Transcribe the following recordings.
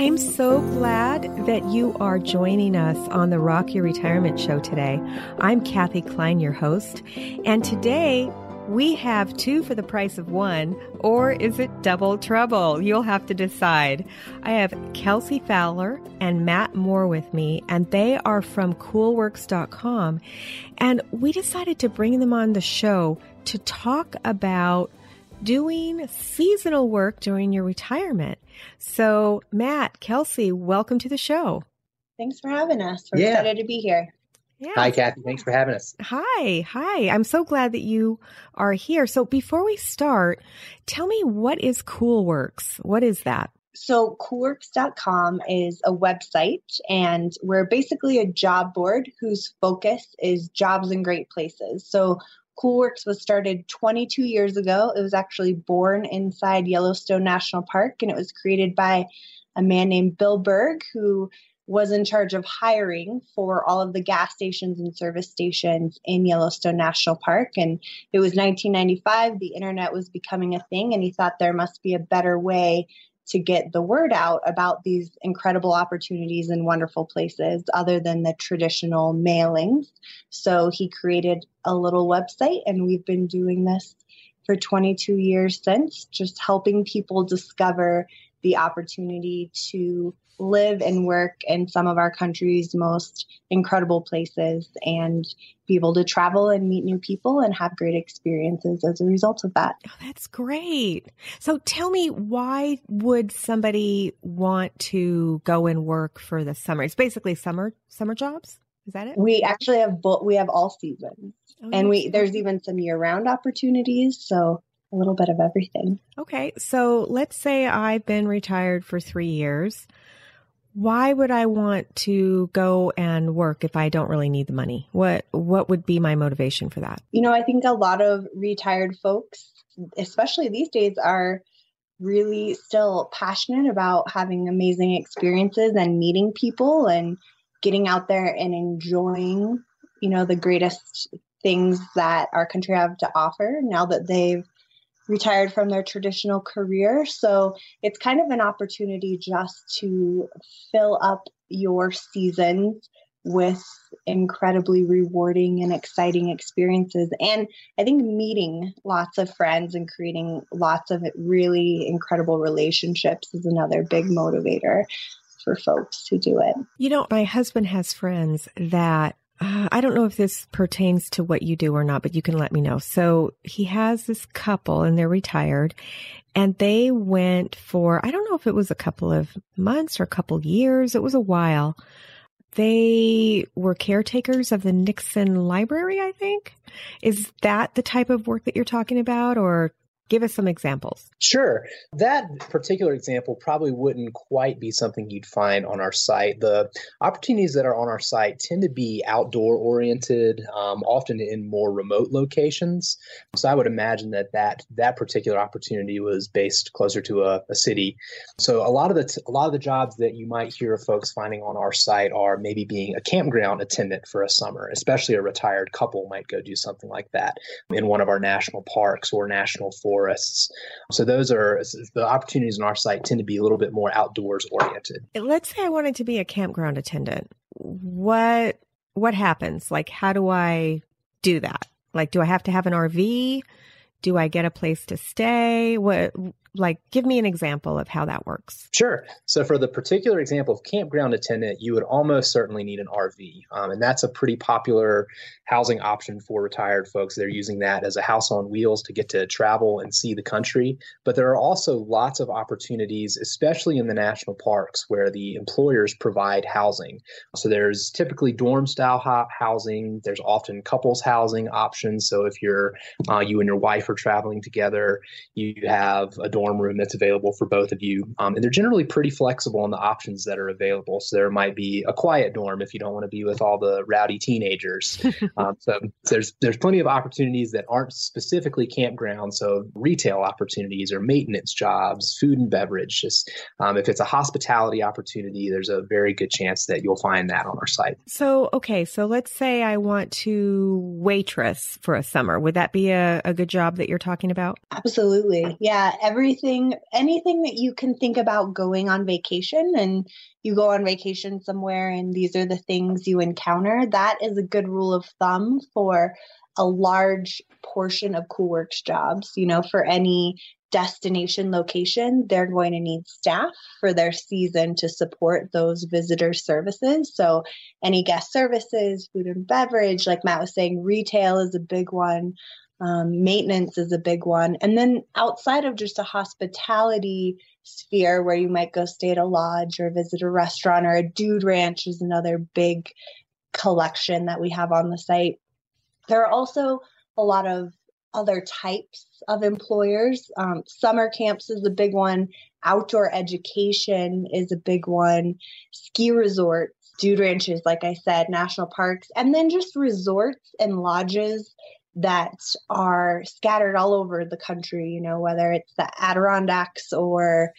I'm so glad that you are joining us on the Rock Your Retirement Show today. I'm Kathe Kline, your host, and today we have two for the price of one, or is it double trouble? You'll have to decide. I have Kelsey Fowler and Matt Moore with me, and they are from coolworks.com. And we decided to bring them on the show to talk about doing seasonal work during your retirement. So, Matt, Kelsey, welcome to the show. Thanks for having us. We're yeah. excited to be here. Yeah. Hi, Kathe. Thanks for having us. Hi. Hi. I'm so glad that you are here. So before we start, tell me what is CoolWorks? What is that? So, coolworks.com is a website, and we're basically a job board whose focus is jobs in great places. So, CoolWorks was started 22 years ago. It was actually born inside Yellowstone National Park, and it was created by a man named Bill Berg, who was in charge of hiring for all of the gas stations and service stations in Yellowstone National Park. And it was 1995, the internet was becoming a thing, and he thought there must be a better way to get the word out about these incredible opportunities and wonderful places other than the traditional mailings. So he created a little website, and we've been doing this for 22 years since, just helping people discover the opportunity to live and work in some of our country's most incredible places and be able to travel and meet new people and have great experiences as a result of that. Oh, that's great. So tell me, why would somebody want to go and work for the summer? It's basically summer summer jobs. Is that it? We actually have both. We have all seasons, oh, and we there's even some year round opportunities. So a little bit of everything. Okay, so let's say I've been retired for three years why would I want to go and work if I don't really need the money? What what would be my motivation for that? You know, I think a lot of retired folks, especially these days, are really still passionate about having amazing experiences and meeting people and getting out there and enjoying, you know, the greatest things that our country have to offer now that they've retired from their traditional career. So it's kind of an opportunity just to fill up your seasons with incredibly rewarding and exciting experiences. And I think meeting lots of friends and creating lots of really incredible relationships is another big motivator for folks who do it. You know, my husband has friends that uh, I don't know if this pertains to what you do or not, but you can let me know. So he has this couple and they're retired and they went for, I don't know if it was a couple of months or a couple years. It was a while. They were caretakers of the Nixon Library, I think. Is that the type of work that you're talking about or Give us some examples. Sure. That particular example probably wouldn't quite be something you'd find on our site. The opportunities that are on our site tend to be outdoor oriented, um, often in more remote locations. So I would imagine that that, that particular opportunity was based closer to a, a city. So a lot of the t- a lot of the jobs that you might hear of folks finding on our site are maybe being a campground attendant for a summer, especially a retired couple might go do something like that in one of our national parks or national forests forests. So those are the opportunities on our site tend to be a little bit more outdoors oriented. Let's say I wanted to be a campground attendant. What what happens? Like how do I do that? Like do I have to have an RV? Do I get a place to stay? What like give me an example of how that works. Sure. So for the particular example of campground attendant you would almost certainly need an rv um, and that's a pretty popular housing option for retired folks. They're using that as a house on wheels to get to travel and see the country. But there are also lots of opportunities especially in the national parks where the employers provide housing. So there's typically dorm style housing. There's often couples housing options. So if you're uh, you and your wife are traveling together you have a dorm dorm room that's available for both of you. Um, and they're generally pretty flexible on the options that are available. So there might be a quiet dorm if you don't want to be with all the rowdy teenagers. um, so there's there's plenty of opportunities that aren't specifically campground. So retail opportunities or maintenance jobs, food and beverage. Just um, if it's a hospitality opportunity, there's a very good chance that you'll find that on our site. So okay, so let's say I want to waitress for a summer. Would that be a, a good job that you're talking about? Absolutely. Yeah. Every everything, anything that you can think about going on vacation and you go on vacation somewhere and these are the things you encounter, that is a good rule of thumb for a large portion of CoolWorks jobs. You know, for any destination location, they're going to need staff for their season to support those visitor services. So, any guest services, food and beverage, like Matt was saying, retail is a big one. Um, maintenance is a big one. And then outside of just a hospitality sphere where you might go stay at a lodge or visit a restaurant or a dude ranch is another big collection that we have on the site. There are also a lot of other types of employers. Um, summer camps is a big one. Outdoor education is a big one. Ski resorts, dude ranches, like I said, national parks, and then just resorts and lodges that are scattered all over the country, you know, whether it's the Adirondacks or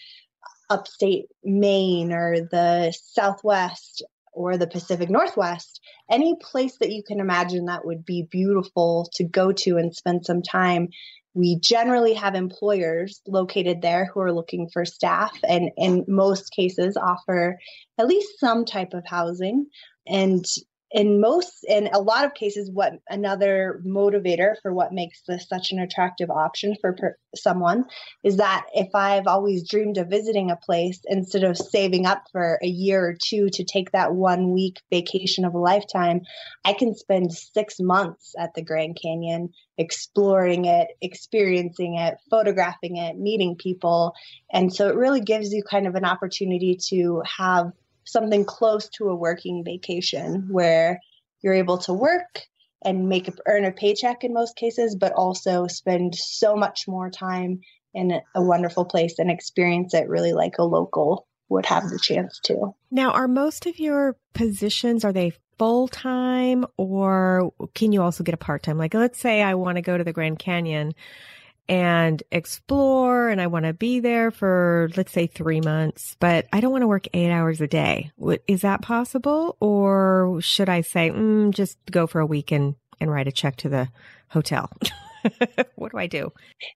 upstate Maine or the Southwest or the Pacific Northwest, any place that you can imagine that would be beautiful to go to and spend some time. We generally have employers located there who are looking for staff and in most cases offer at least some type of housing. And in most in a lot of cases what another motivator for what makes this such an attractive option for per, someone is that if i've always dreamed of visiting a place instead of saving up for a year or two to take that one week vacation of a lifetime i can spend 6 months at the grand canyon exploring it experiencing it photographing it meeting people. And so it really gives you kind of an opportunity to have something close to a working vacation where you're able to work and make earn a paycheck in most cases, but also spend so much more time in a wonderful place and experience it really like a local would have the chance to. Now, are most of your positions are they full time or can you also get a part time? Like let's say I want to go to the Grand Canyon and explore and I want to be there for, let's say three months, but I don't want to work eight hours a day. Is that possible? Or should I say, mm, just go for a week and, and write a check to the hotel? what do I do?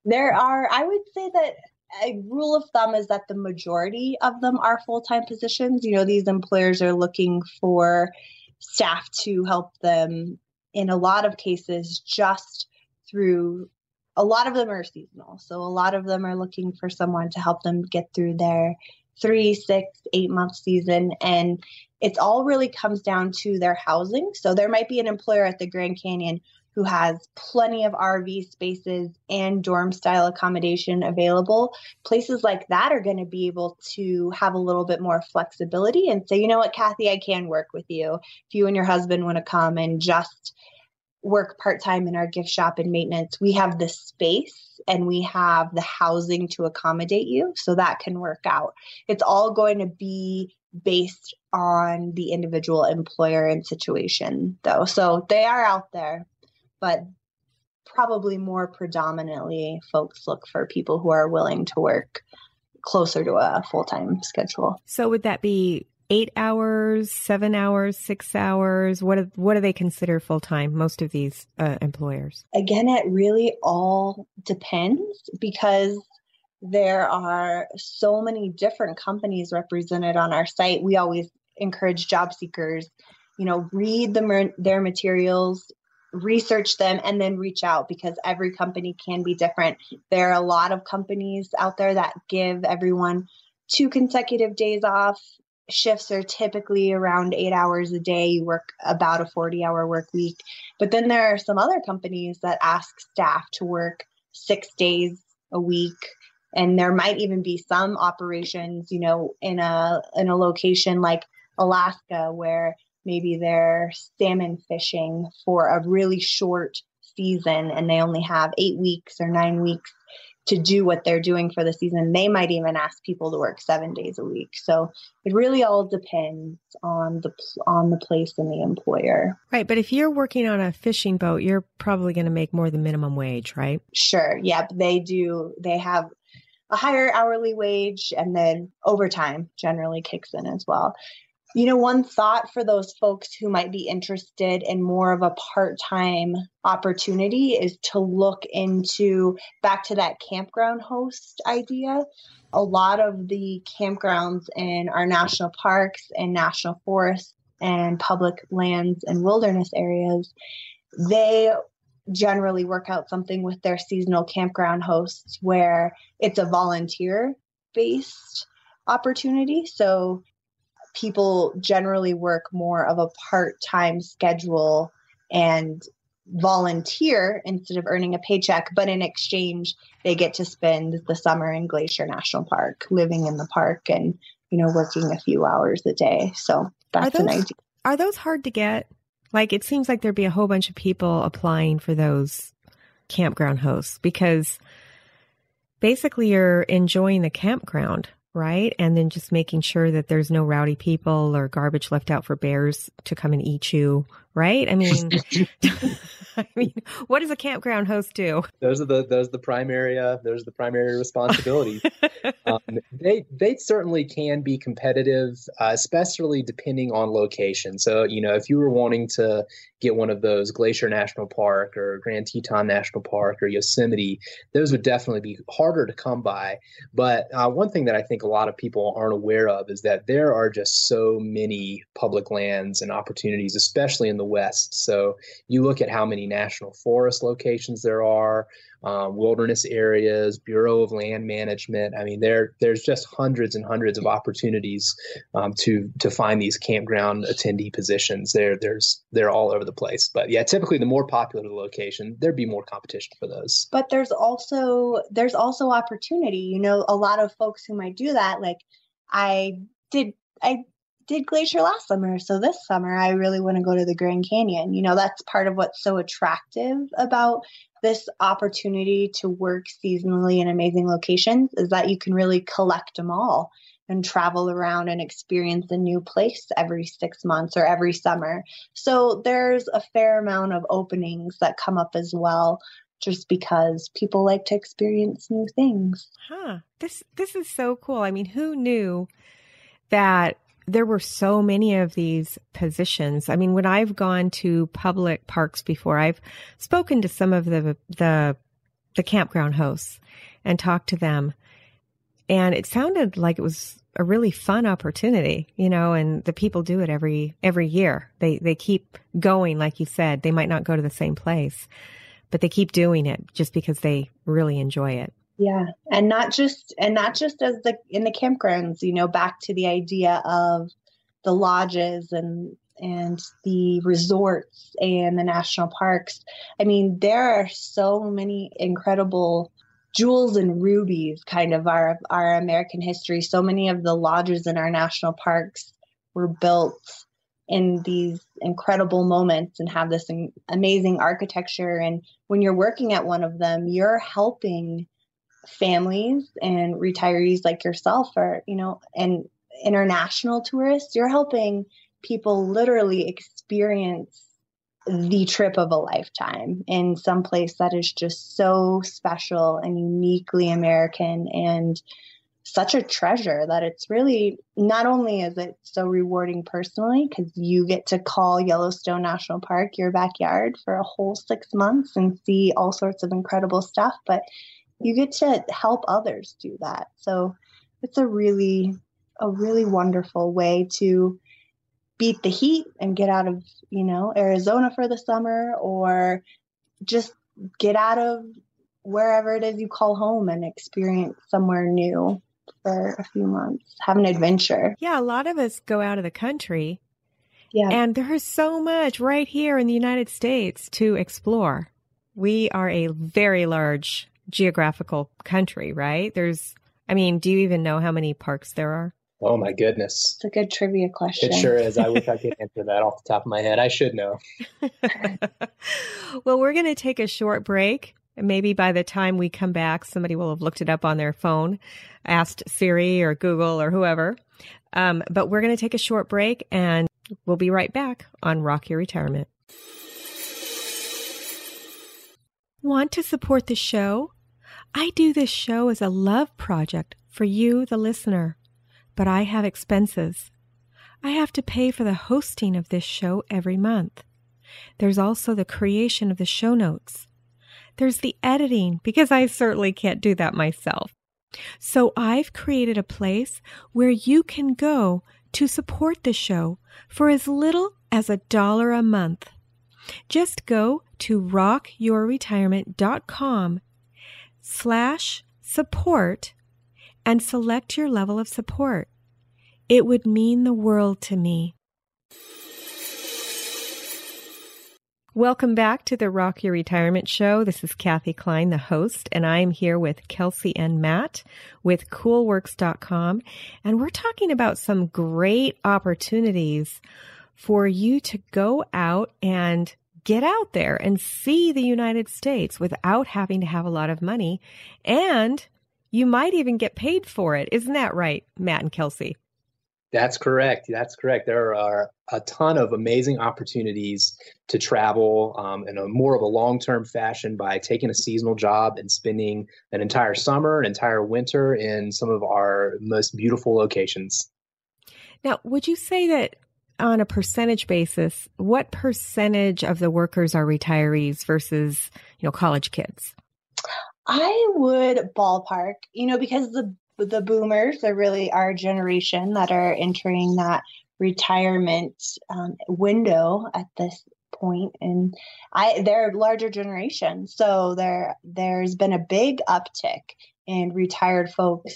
There are, I would say that a rule of thumb is that the majority of them are full time positions. You know, these employers are looking for staff to help them in a lot of cases just through a lot of them are seasonal. So a lot of them are looking for someone to help them get through their three, six, eight month season. And it all really comes down to their housing. So there might be an employer at the Grand Canyon who has plenty of RV spaces and dorm style accommodation available. Places like that are going to be able to have a little bit more flexibility and say, you know what, Kathe, I can work with you. If you and your husband want to come and just work part time in our gift shop and maintenance, we have the space and we have the housing to accommodate you. So that can work out. It's all going to be based on the individual employer and situation, though. So they are out there, but probably more predominantly, folks look for people who are willing to work closer to a full time schedule. So would that be eight hours, seven hours, six hours? What do, what do they consider full time? Most of these uh, employers. Again, it really all depends because there are so many different companies represented on our site. We always encourage job seekers, you know, read the, their materials, research them and then reach out because every company can be different. There are a lot of companies out there that give everyone two consecutive days off shifts are typically around eight hours a day. You work about a 40 hour work week. But then there are some other companies that ask staff to work six days a week. And there might even be some operations, you know, in a in a location like Alaska where maybe they're salmon fishing for a really short season and they only have eight weeks or nine weeks to do what they're doing for the season. They might even ask people to work seven days a week. So it really all depends on the on the place and the employer. Right, but if you're working on a fishing boat, you're probably going to make more than minimum wage, right? Sure. Yep, they do. They have a higher hourly wage, and then overtime generally kicks in as well. You know, one thought for those folks who might be interested in more of a part time opportunity is to look into back to that campground host idea. A lot of the campgrounds in our national parks and national forests and public lands and wilderness areas, they generally work out something with their seasonal campground hosts where it's a volunteer based opportunity. So people generally work more of a part time schedule and volunteer instead of earning a paycheck, but in exchange, they get to spend the summer in Glacier National Park, living in the park and, you know, working a few hours a day. So that's those, an idea. Are those hard to get? Like, it seems like there'd be a whole bunch of people applying for those campground hosts because basically you're enjoying the campground right? And then just making sure that there's no rowdy people or garbage left out for bears to come and eat you, right? I mean, I mean, what does a campground host do? Those are the those are the primary uh, those are the primary responsibilities. um, they they certainly can be competitive, uh, especially depending on location. So you know, if you were wanting to get one of those Glacier National Park or Grand Teton National Park or Yosemite, those would definitely be harder to come by. But uh, one thing that I think a lot of people aren't aware of is that there are just so many public lands and opportunities, especially in the West. So you look at how many national forest locations there are, um, wilderness areas, Bureau of Land Management. I mean, there there's just hundreds and hundreds of opportunities um, to to find these campground attendee positions. There there's they're all over the place. But yeah, typically the more popular the location, there'd be more competition for those. But there's also there's also opportunity. You know, a lot of folks who might do that, like I did I did glacier last summer so this summer i really want to go to the grand canyon you know that's part of what's so attractive about this opportunity to work seasonally in amazing locations is that you can really collect them all and travel around and experience a new place every six months or every summer. So there's a fair amount of openings that come up as well just because people like to experience new things. Huh. This this is so cool. I mean, who knew that there were so many of these positions. I mean, when I've gone to public parks before, I've spoken to some of the the the campground hosts and talked to them. And it sounded like it was a really fun opportunity, you know, and the people do it every every year. They they keep going like you said. They might not go to the same place, but they keep doing it just because they really enjoy it. Yeah, and not just and not just as the in the campgrounds, you know, back to the idea of the lodges and and the resorts and the national parks. I mean, there are so many incredible jewels and rubies kind of our our American history. So many of the lodges in our national parks were built in these incredible moments and have this amazing architecture and when you're working at one of them, you're helping families and retirees like yourself or you know and international tourists you're helping people literally experience the trip of a lifetime in some place that is just so special and uniquely american and such a treasure that it's really not only is it so rewarding personally because you get to call Yellowstone National Park your backyard for a whole six months and see all sorts of incredible stuff, but you get to help others do that. So it's a really, a really wonderful way to beat the heat and get out of, you know, Arizona for the summer or just get out of wherever it is you call home and experience somewhere new for a few months, have an adventure. Yeah, a lot of us go out of the country. Yeah. And there is so much right here in the United States to explore. We are a very large geographical country, right? There's, I mean, do you even know how many parks there are? Oh my goodness. It's a good trivia question. It sure is. I wish I could answer that off the top of my head. I should know. well, we're going to take a short break. And maybe by the time we come back, somebody will have looked it up on their phone, asked Siri or Google or whoever. Um, but we're going to take a short break and we'll be right back on Rock Your Retirement. Want to support the show? I do this show as a love project for you, the listener, but I have expenses. I have to pay for the hosting of this show every month. There's also the creation of the show notes. There's the editing because I certainly can't do that myself. So I've created a place where you can go to support the show for as little as a dollar a month. Just go to rockyourretirement.com slash support and select your level of support. It would mean the world to me. Welcome back to the Rock Your Retirement Show. This is Kathe Kline, the host, and I'm here with Kelsey and Matt with coolworks.com. And we're talking about some great opportunities for you to go out and get out there and see the United States without having to have a lot of money. And you might even get paid for it. Isn't that right, Matt and Kelsey? That's correct. That's correct. There are a ton of amazing opportunities to travel um, in a more of a long term fashion by taking a seasonal job and spending an entire summer, an entire winter in some of our most beautiful locations. Now, would you say that on a percentage basis, what percentage of the workers are retirees versus, you know, college kids? I would ballpark, you know, because the the boomers are really our generation that are entering that retirement um, window at this point and i they're a larger generation so there there's been a big uptick in retired folks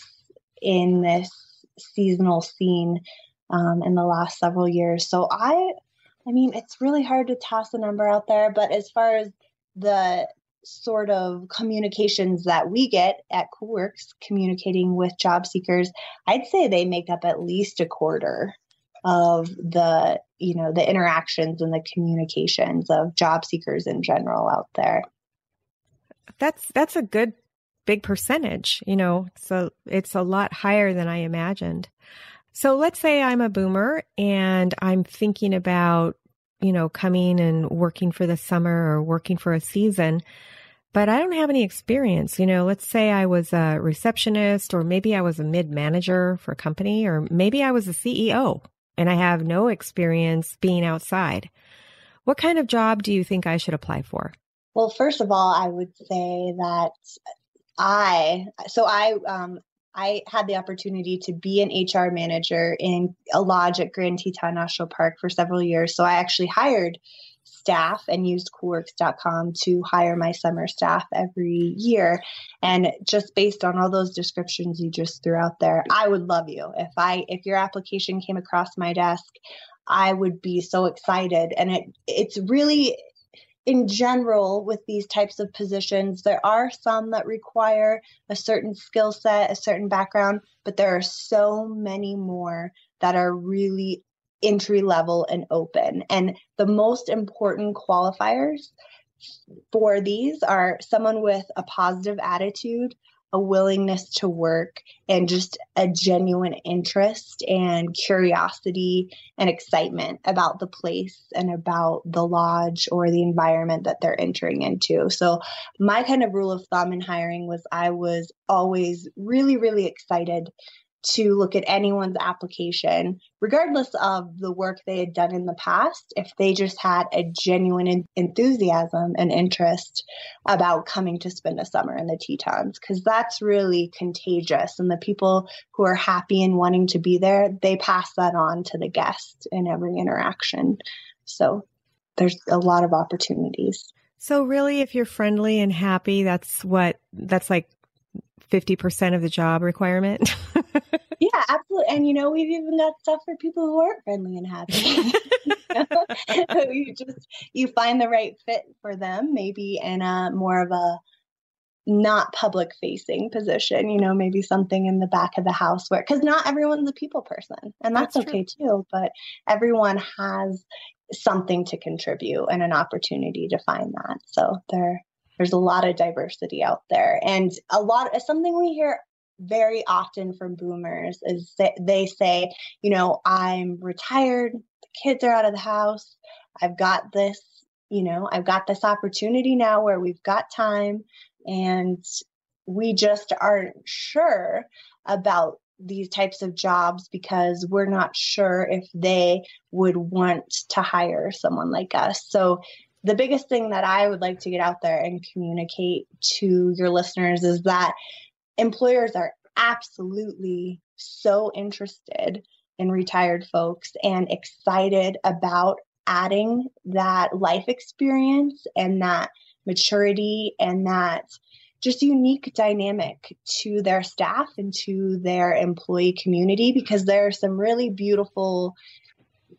in this seasonal scene um, in the last several years so i i mean it's really hard to toss a number out there but as far as the sort of communications that we get at Coolworks communicating with job seekers, I'd say they make up at least a quarter of the you know the interactions and the communications of job seekers in general out there. That's that's a good big percentage, you know. So it's a lot higher than I imagined. So let's say I'm a boomer and I'm thinking about you know, coming and working for the summer or working for a season, but I don't have any experience. You know, let's say I was a receptionist or maybe I was a mid manager for a company or maybe I was a CEO and I have no experience being outside. What kind of job do you think I should apply for? Well, first of all, I would say that I, so I, um, I had the opportunity to be an HR manager in a lodge at Grand Teton National Park for several years. So I actually hired staff and used coolworks.com to hire my summer staff every year. And just based on all those descriptions you just threw out there, I would love you. If I if your application came across my desk, I would be so excited. And it it's really in general with these types of positions there are some that require a certain skill set a certain background but there are so many more that are really entry level and open. And the most important qualifiers for these are someone with a positive attitude a willingness to work and just a genuine interest and curiosity and excitement about the place and about the lodge or the environment that they're entering into. So, my kind of rule of thumb in hiring was I was always really, really excited to look at anyone's application, regardless of the work they had done in the past, if they just had a genuine enthusiasm and interest about coming to spend a summer in the Tetons, because that's really contagious. And the people who are happy and wanting to be there, they pass that on to the guest in every interaction. So there's a lot of opportunities. So really if you're friendly and happy, that's what that's like 50% of the job requirement. yeah, absolutely. And you know, we've even got stuff for people who aren't friendly and happy. you just you find the right fit for them, maybe in a more of a not public facing position, you know, maybe something in the back of the house where because not everyone's a people person and that's, that's okay too, but everyone has something to contribute and an opportunity to find that. So there there's a lot of diversity out there and a lot of something we hear very often from boomers is that they say you know i'm retired the kids are out of the house i've got this you know i've got this opportunity now where we've got time and we just aren't sure about these types of jobs because we're not sure if they would want to hire someone like us. So the biggest thing that I would like to get out there and communicate to your listeners is that employers are absolutely so interested in retired folks and excited about adding that life experience and that maturity and that just unique dynamic to their staff and to their employee community because there are some really beautiful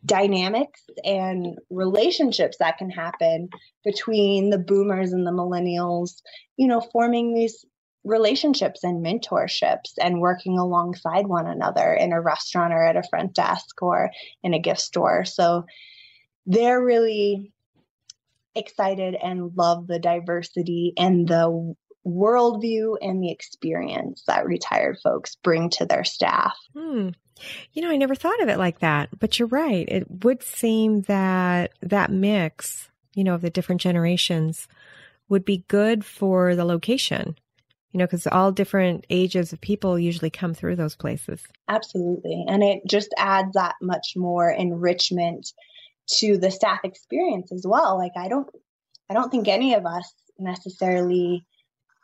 dynamics and relationships that can happen between the boomers and the millennials, you know, forming these relationships and mentorships and working alongside one another in a restaurant or at a front desk or in a gift store. So they're really excited and love the diversity and the worldview and the experience that retired folks bring to their staff. Hmm. You know, I never thought of it like that, but you're right. It would seem that that mix, you know, of the different generations would be good for the location, you know, because all different ages of people usually come through those places. Absolutely. And it just adds that much more enrichment to the staff experience as well. Like, I don't, I don't think any of us necessarily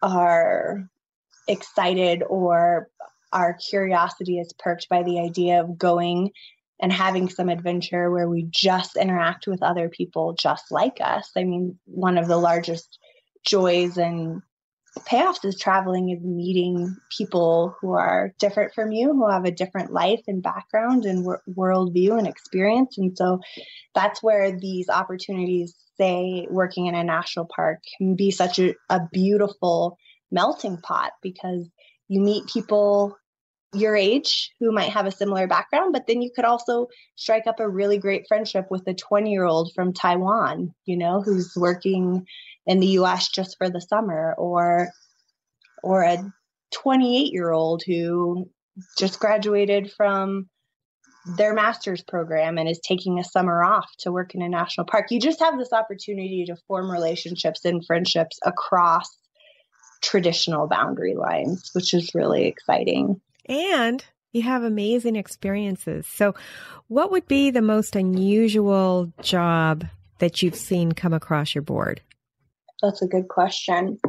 are excited or our curiosity is perked by the idea of going and having some adventure where we just interact with other people just like us. I mean, one of the largest joys and payoffs is traveling is meeting people who are different from you, who have a different life and background and wor- worldview and experience. And so that's where these opportunities, say, working in a national park, can be such a, a beautiful melting pot because you meet people your age who might have a similar background, but then you could also strike up a really great friendship with a 20 year old from Taiwan, you know, who's working in the US just for the summer, or or a 28 year old who just graduated from their master's program and is taking a summer off to work in a national park. You just have this opportunity to form relationships and friendships across traditional boundary lines, which is really exciting. And you have amazing experiences. So, what would be the most unusual job that you've seen come across your board? That's a good question.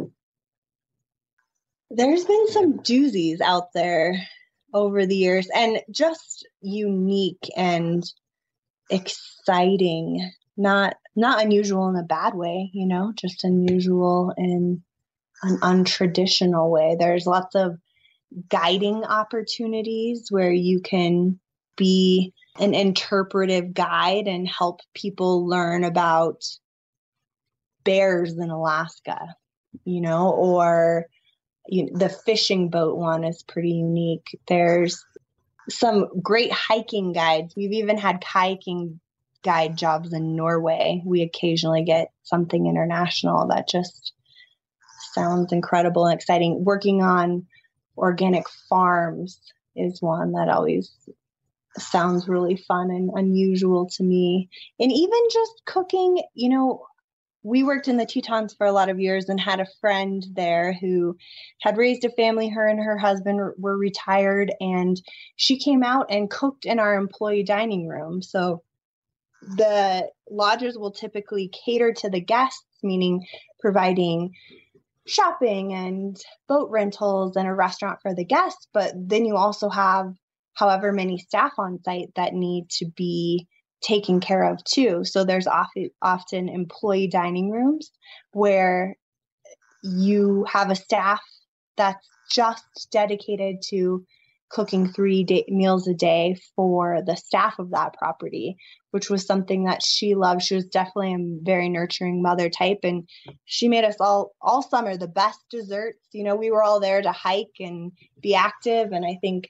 There's been some doozies out there over the years and just unique and exciting not not unusual in a bad way you know just unusual in an untraditional way there's lots of guiding opportunities where you can be an interpretive guide and help people learn about bears in Alaska, you know, or you know, the fishing boat one is pretty unique. There's some great hiking guides. We've even had kayaking guide jobs in Norway. We occasionally get something international that just sounds incredible and exciting. Working on organic farms is one that always sounds really fun and unusual to me. And even just cooking, you know, we worked in the Tetons for a lot of years and had a friend there who had raised a family. Her and her husband were retired, and she came out and cooked in our employee dining room. So the lodges will typically cater to the guests, meaning providing shopping and boat rentals and a restaurant for the guests. But then you also have however many staff on site that need to be taken care of too. So there's often, employee dining rooms where you have a staff that's just dedicated to cooking three day, meals a day for the staff of that property, which was something that she loved. She was definitely a very nurturing mother type, and she made us all all summer the best desserts. You know, we were all there to hike and be active, and I think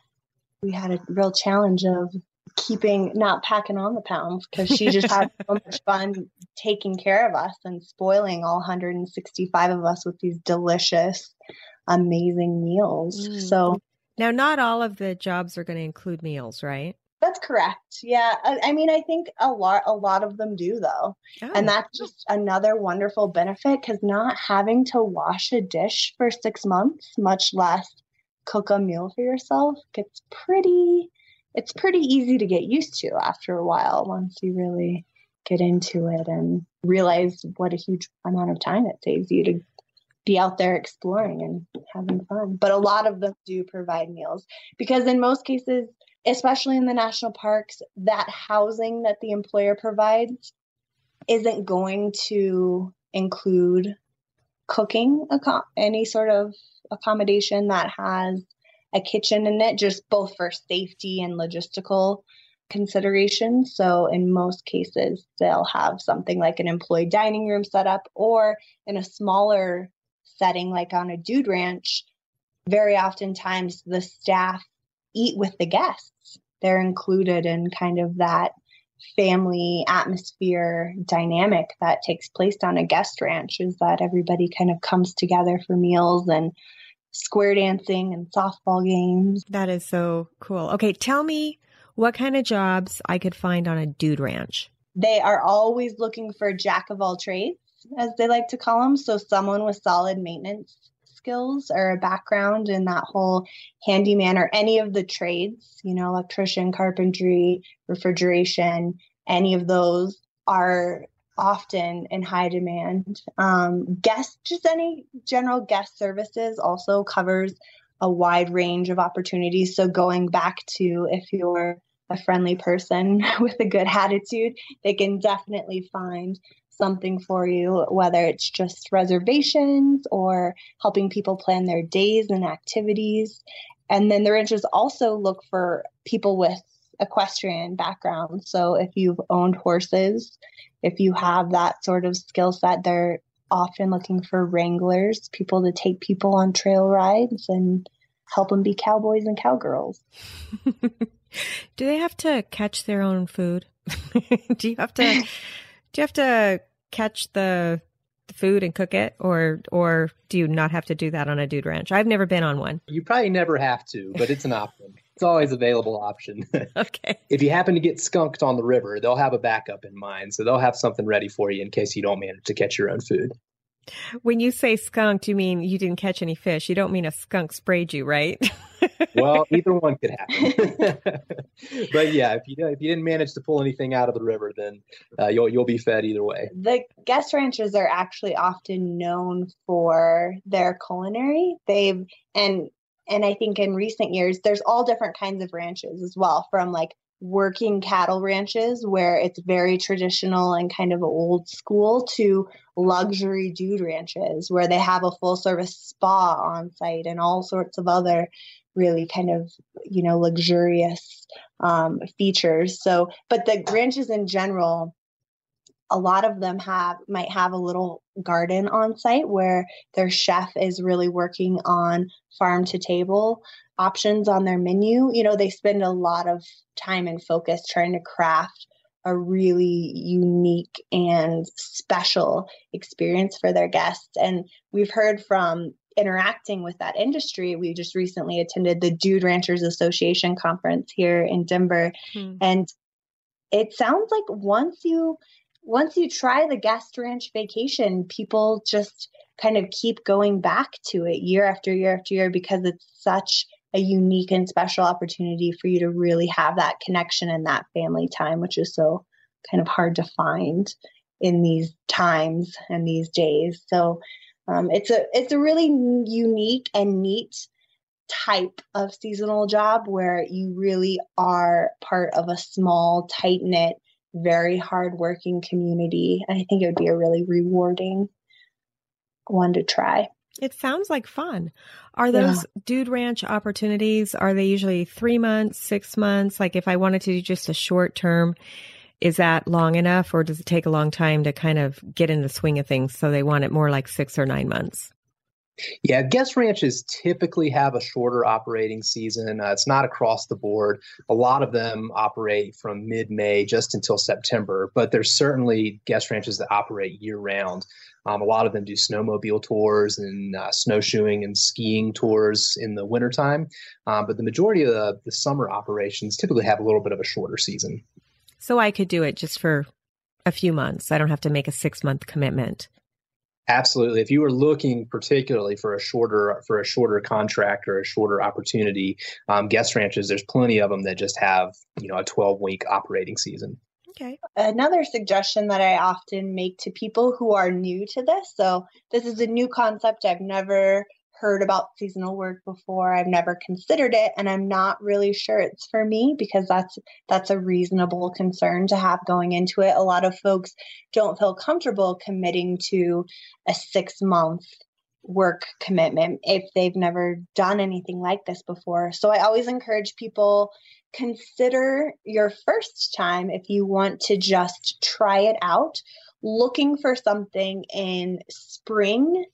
we had a real challenge of keeping not packing on the pounds because she just had so much fun taking care of us and spoiling all 165 of us with these delicious amazing meals mm. so now not all of the jobs are going to include meals right? That's correct. Yeah I, I, mean i think a lot a lot of them do though. Oh. and that's just another wonderful benefit because not having to wash a dish for six months much less cook a meal for yourself gets pretty it's pretty easy to get used to after a while once you really get into it and realize what a huge amount of time it saves you to be out there exploring and having fun. But a lot of them do provide meals because, in most cases, especially in the national parks, that housing that the employer provides isn't going to include cooking any sort of accommodation that has a kitchen in it, just both for safety and logistical considerations. So, in most cases, they'll have something like an employee dining room set up, or in a smaller setting, like on a dude ranch, very oftentimes the staff eat with the guests. They're included in kind of that family atmosphere dynamic that takes place on a guest ranch is that everybody kind of comes together for meals and square dancing and softball games. That is so cool. Okay, tell me what kind of jobs I could find on a dude ranch. They are always looking for jack of all trades, as they like to call them. So, someone with solid maintenance skills or a background in that whole handyman or any of the trades, you know, electrician, carpentry, refrigeration, any of those are often in high demand. Um, guest, just any general guest services also covers a wide range of opportunities. So going back to if you're a friendly person with a good attitude, they can definitely find something for you, whether it's just reservations or helping people plan their days and activities. And then the ranchers also look for people with equestrian background. So if you've owned horses, if you have that sort of skill set, they're often looking for wranglers, people to take people on trail rides and help them be cowboys and cowgirls. do they have to catch their own food? do you have to do you have to catch the the food and cook it or or do you not have to do that on a dude ranch? I've never been on one. You probably never have to, but it's an option. It's always available option. okay. If you happen to get skunked on the river, they'll have a backup in mind. So they'll have something ready for you in case you don't manage to catch your own food. When you say skunked, you mean you didn't catch any fish. You don't mean a skunk sprayed you, right? well, either one could happen. but yeah, if you if you didn't manage to pull anything out of the river, then uh, you'll you'll be fed either way. The guest ranches are actually often known for their culinary. They've and and I think in recent years, there's all different kinds of ranches as well, from like working cattle ranches where it's very traditional and kind of old school to luxury dude ranches where they have a full service spa on site and all sorts of other really kind of you know luxurious um, features. So but the ranches in general a lot of them have might have a little garden on site where their chef is really working on farm to table options on their menu. You know they spend a lot of time and focus trying to craft a really unique and special experience for their guests. And we've heard from interacting with that industry we just recently attended the dude ranchers association conference here in denver hmm. and it sounds like once you once you try the guest ranch vacation, people just kind of keep going back to it year after year after year because it's such a unique and special opportunity for you to really have that connection and that family time, which is so kind of hard to find in these times and these days. So um, it's a it's a really unique and neat type of seasonal job where you really are part of a small, tight knit very hardworking community. And I think it would be a really rewarding one to try. It sounds like fun. Are those yeah. dude ranch opportunities, are they usually three months, six months? Like if I wanted to do just a short term, is that long enough or does it take a long time to kind of get in the swing of things? So they want it more like six or nine months? Yeah, guest ranches typically have a shorter operating season. Uh, it's not across the board. A lot of them operate from mid May just until September, but there's certainly guest ranches that operate year round. Um, a lot of them do snowmobile tours and uh, snowshoeing and skiing tours in the wintertime. Um, but the majority of the, the summer operations typically have a little bit of a shorter season. So I could do it just for a few months. I don't have to make a six month commitment. Absolutely. If you were looking particularly for a shorter for a shorter contract or a shorter opportunity, um, guest ranches, there's plenty of them that just have you know a 12 week operating season. Okay. Another suggestion that I often make to people who are new to this. So this is a new concept. I've never heard about seasonal work before. I've never considered it and I'm not really sure it's for me because that's that's a reasonable concern to have going into it. A lot of folks don't feel comfortable committing to a 6 month work commitment if they've never done anything like this before. So I always encourage people consider your first time if you want to just try it out looking for something in spring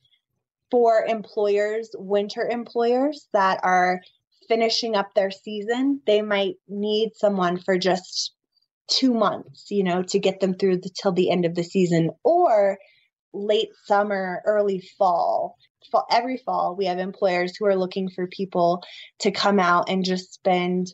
for employers, winter employers that are finishing up their season, they might need someone for just two months, you know, to get them through the, till the end of the season, or late summer, early fall. fall. Every fall, we have employers who are looking for people to come out and just spend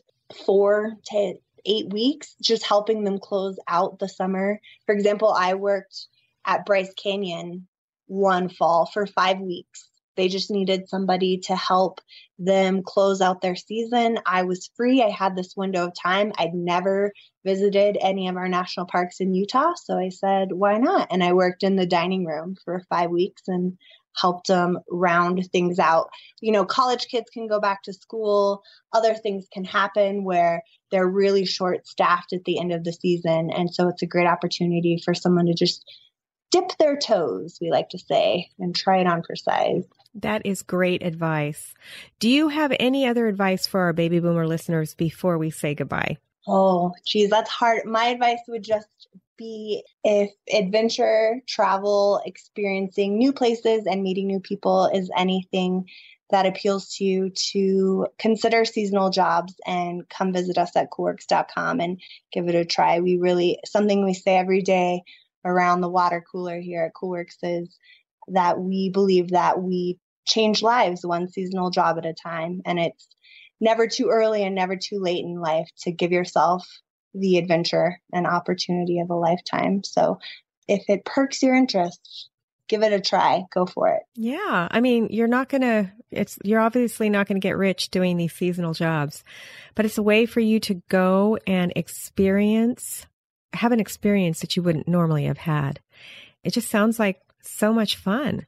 four to eight weeks just helping them close out the summer. For example, I worked at Bryce Canyon one fall for five weeks. They just needed somebody to help them close out their season. I was free. I had this window of time. I'd never visited any of our national parks in Utah. So I said, why not? And I worked in the dining room for five weeks and helped them round things out. You know, college kids can go back to school, other things can happen where they're really short staffed at the end of the season. And so it's a great opportunity for someone to just dip their toes, we like to say, and try it on for size. That is great advice. Do you have any other advice for our baby boomer listeners before we say goodbye? Oh, geez, that's hard. My advice would just be if adventure, travel, experiencing new places, and meeting new people is anything that appeals to you to consider seasonal jobs and come visit us at coolworks.com and give it a try. We really, something we say every day around the water cooler here at Coolworks is that we believe that we change lives one seasonal job at a time. And it's never too early and never too late in life to give yourself the adventure and opportunity of a lifetime. So if it perks your interest, give it a try. Go for it. Yeah. I mean, you're not going to, it's, you're obviously not going to get rich doing these seasonal jobs, but it's a way for you to go and experience have an experience that you wouldn't normally have had. It just sounds like so much fun.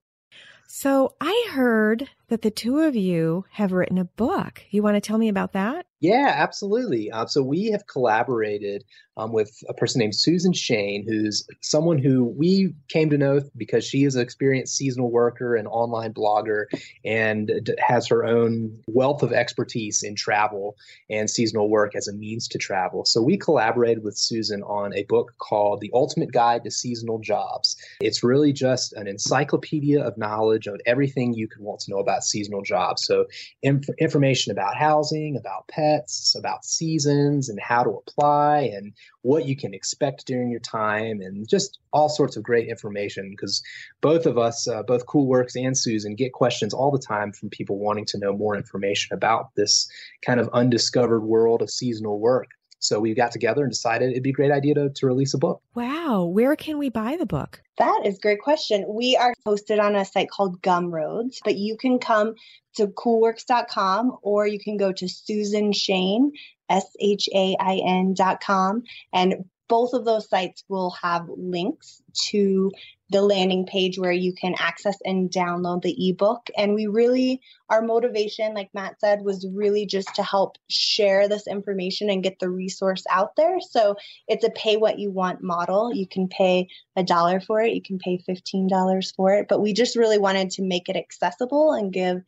So I heard that the two of you have written a book. You want to tell me about that? Yeah, absolutely. Uh, so we have collaborated um, with a person named Susan Shain, who's someone who we came to know because she is an experienced seasonal worker and online blogger and has her own wealth of expertise in travel and seasonal work as a means to travel. So we collaborated with Susan on a book called The Ultimate Guide to Seasonal Jobs. It's really just an encyclopedia of knowledge on everything you could want to know about seasonal jobs. So inf- information about housing, about pets about seasons and how to apply and what you can expect during your time, and just all sorts of great information. Because both of us, uh, both Coolworks and Susan, get questions all the time from people wanting to know more information about this kind of undiscovered world of seasonal work. So we got together and decided it'd be a great idea to, to release a book. Wow. Where can we buy the book? That is a great question. We are posted on a site called Gumroads, but you can come to coolworks.com or you can go to Susan Shain, S H A I N.com, and both of those sites will have links to the landing page where you can access and download the ebook. And we really, our motivation, like Matt said, was really just to help share this information and get the resource out there. So it's a pay what you want model. You can pay a dollar for it, you can pay $15 for it. But we just really wanted to make it accessible and give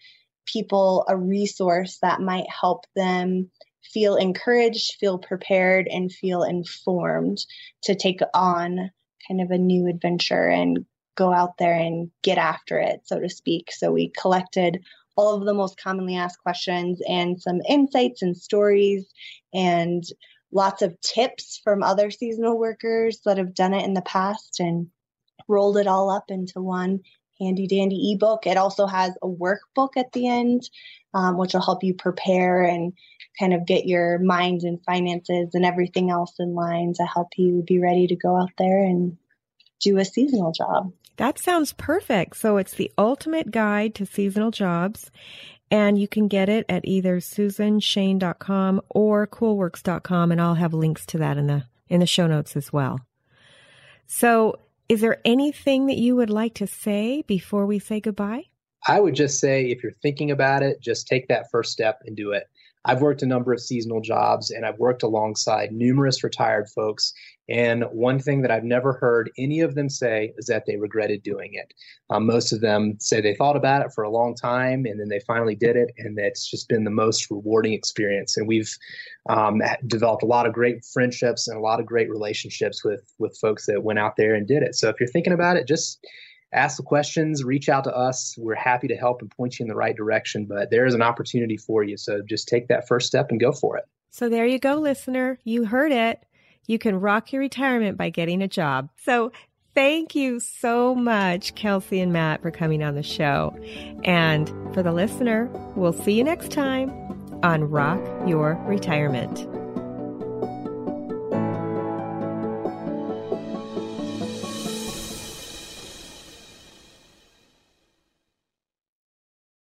people a resource that might help them feel encouraged, feel prepared, and feel informed to take on kind of a new adventure and go out there and get after it, so to speak. So we collected all of the most commonly asked questions and some insights and stories and lots of tips from other seasonal workers that have done it in the past and rolled it all up into one handy dandy ebook. It also has a workbook at the end, um, which will help you prepare and kind of get your mind and finances and everything else in line to help you be ready to go out there and do a seasonal job. That sounds perfect. So it's the ultimate guide to seasonal jobs. And you can get it at either susanshain.com or coolworks.com. And I'll have links to that in the, in the show notes as well. So is there anything that you would like to say before we say goodbye? I would just say if you're thinking about it, just take that first step and do it. I've worked a number of seasonal jobs and I've worked alongside numerous retired folks. And one thing that I've never heard any of them say is that they regretted doing it. Um, most of them say they thought about it for a long time and then they finally did it. And it's just been the most rewarding experience. And we've um, developed a lot of great friendships and a lot of great relationships with, with folks that went out there and did it. So if you're thinking about it, just ask the questions, reach out to us. We're happy to help and point you in the right direction, but there is an opportunity for you. So just take that first step and go for it. So there you go, listener. You heard it. You can rock your retirement by getting a job. So thank you so much, Kelsey and Matt, for coming on the show. And for the listener, we'll see you next time on Rock Your Retirement.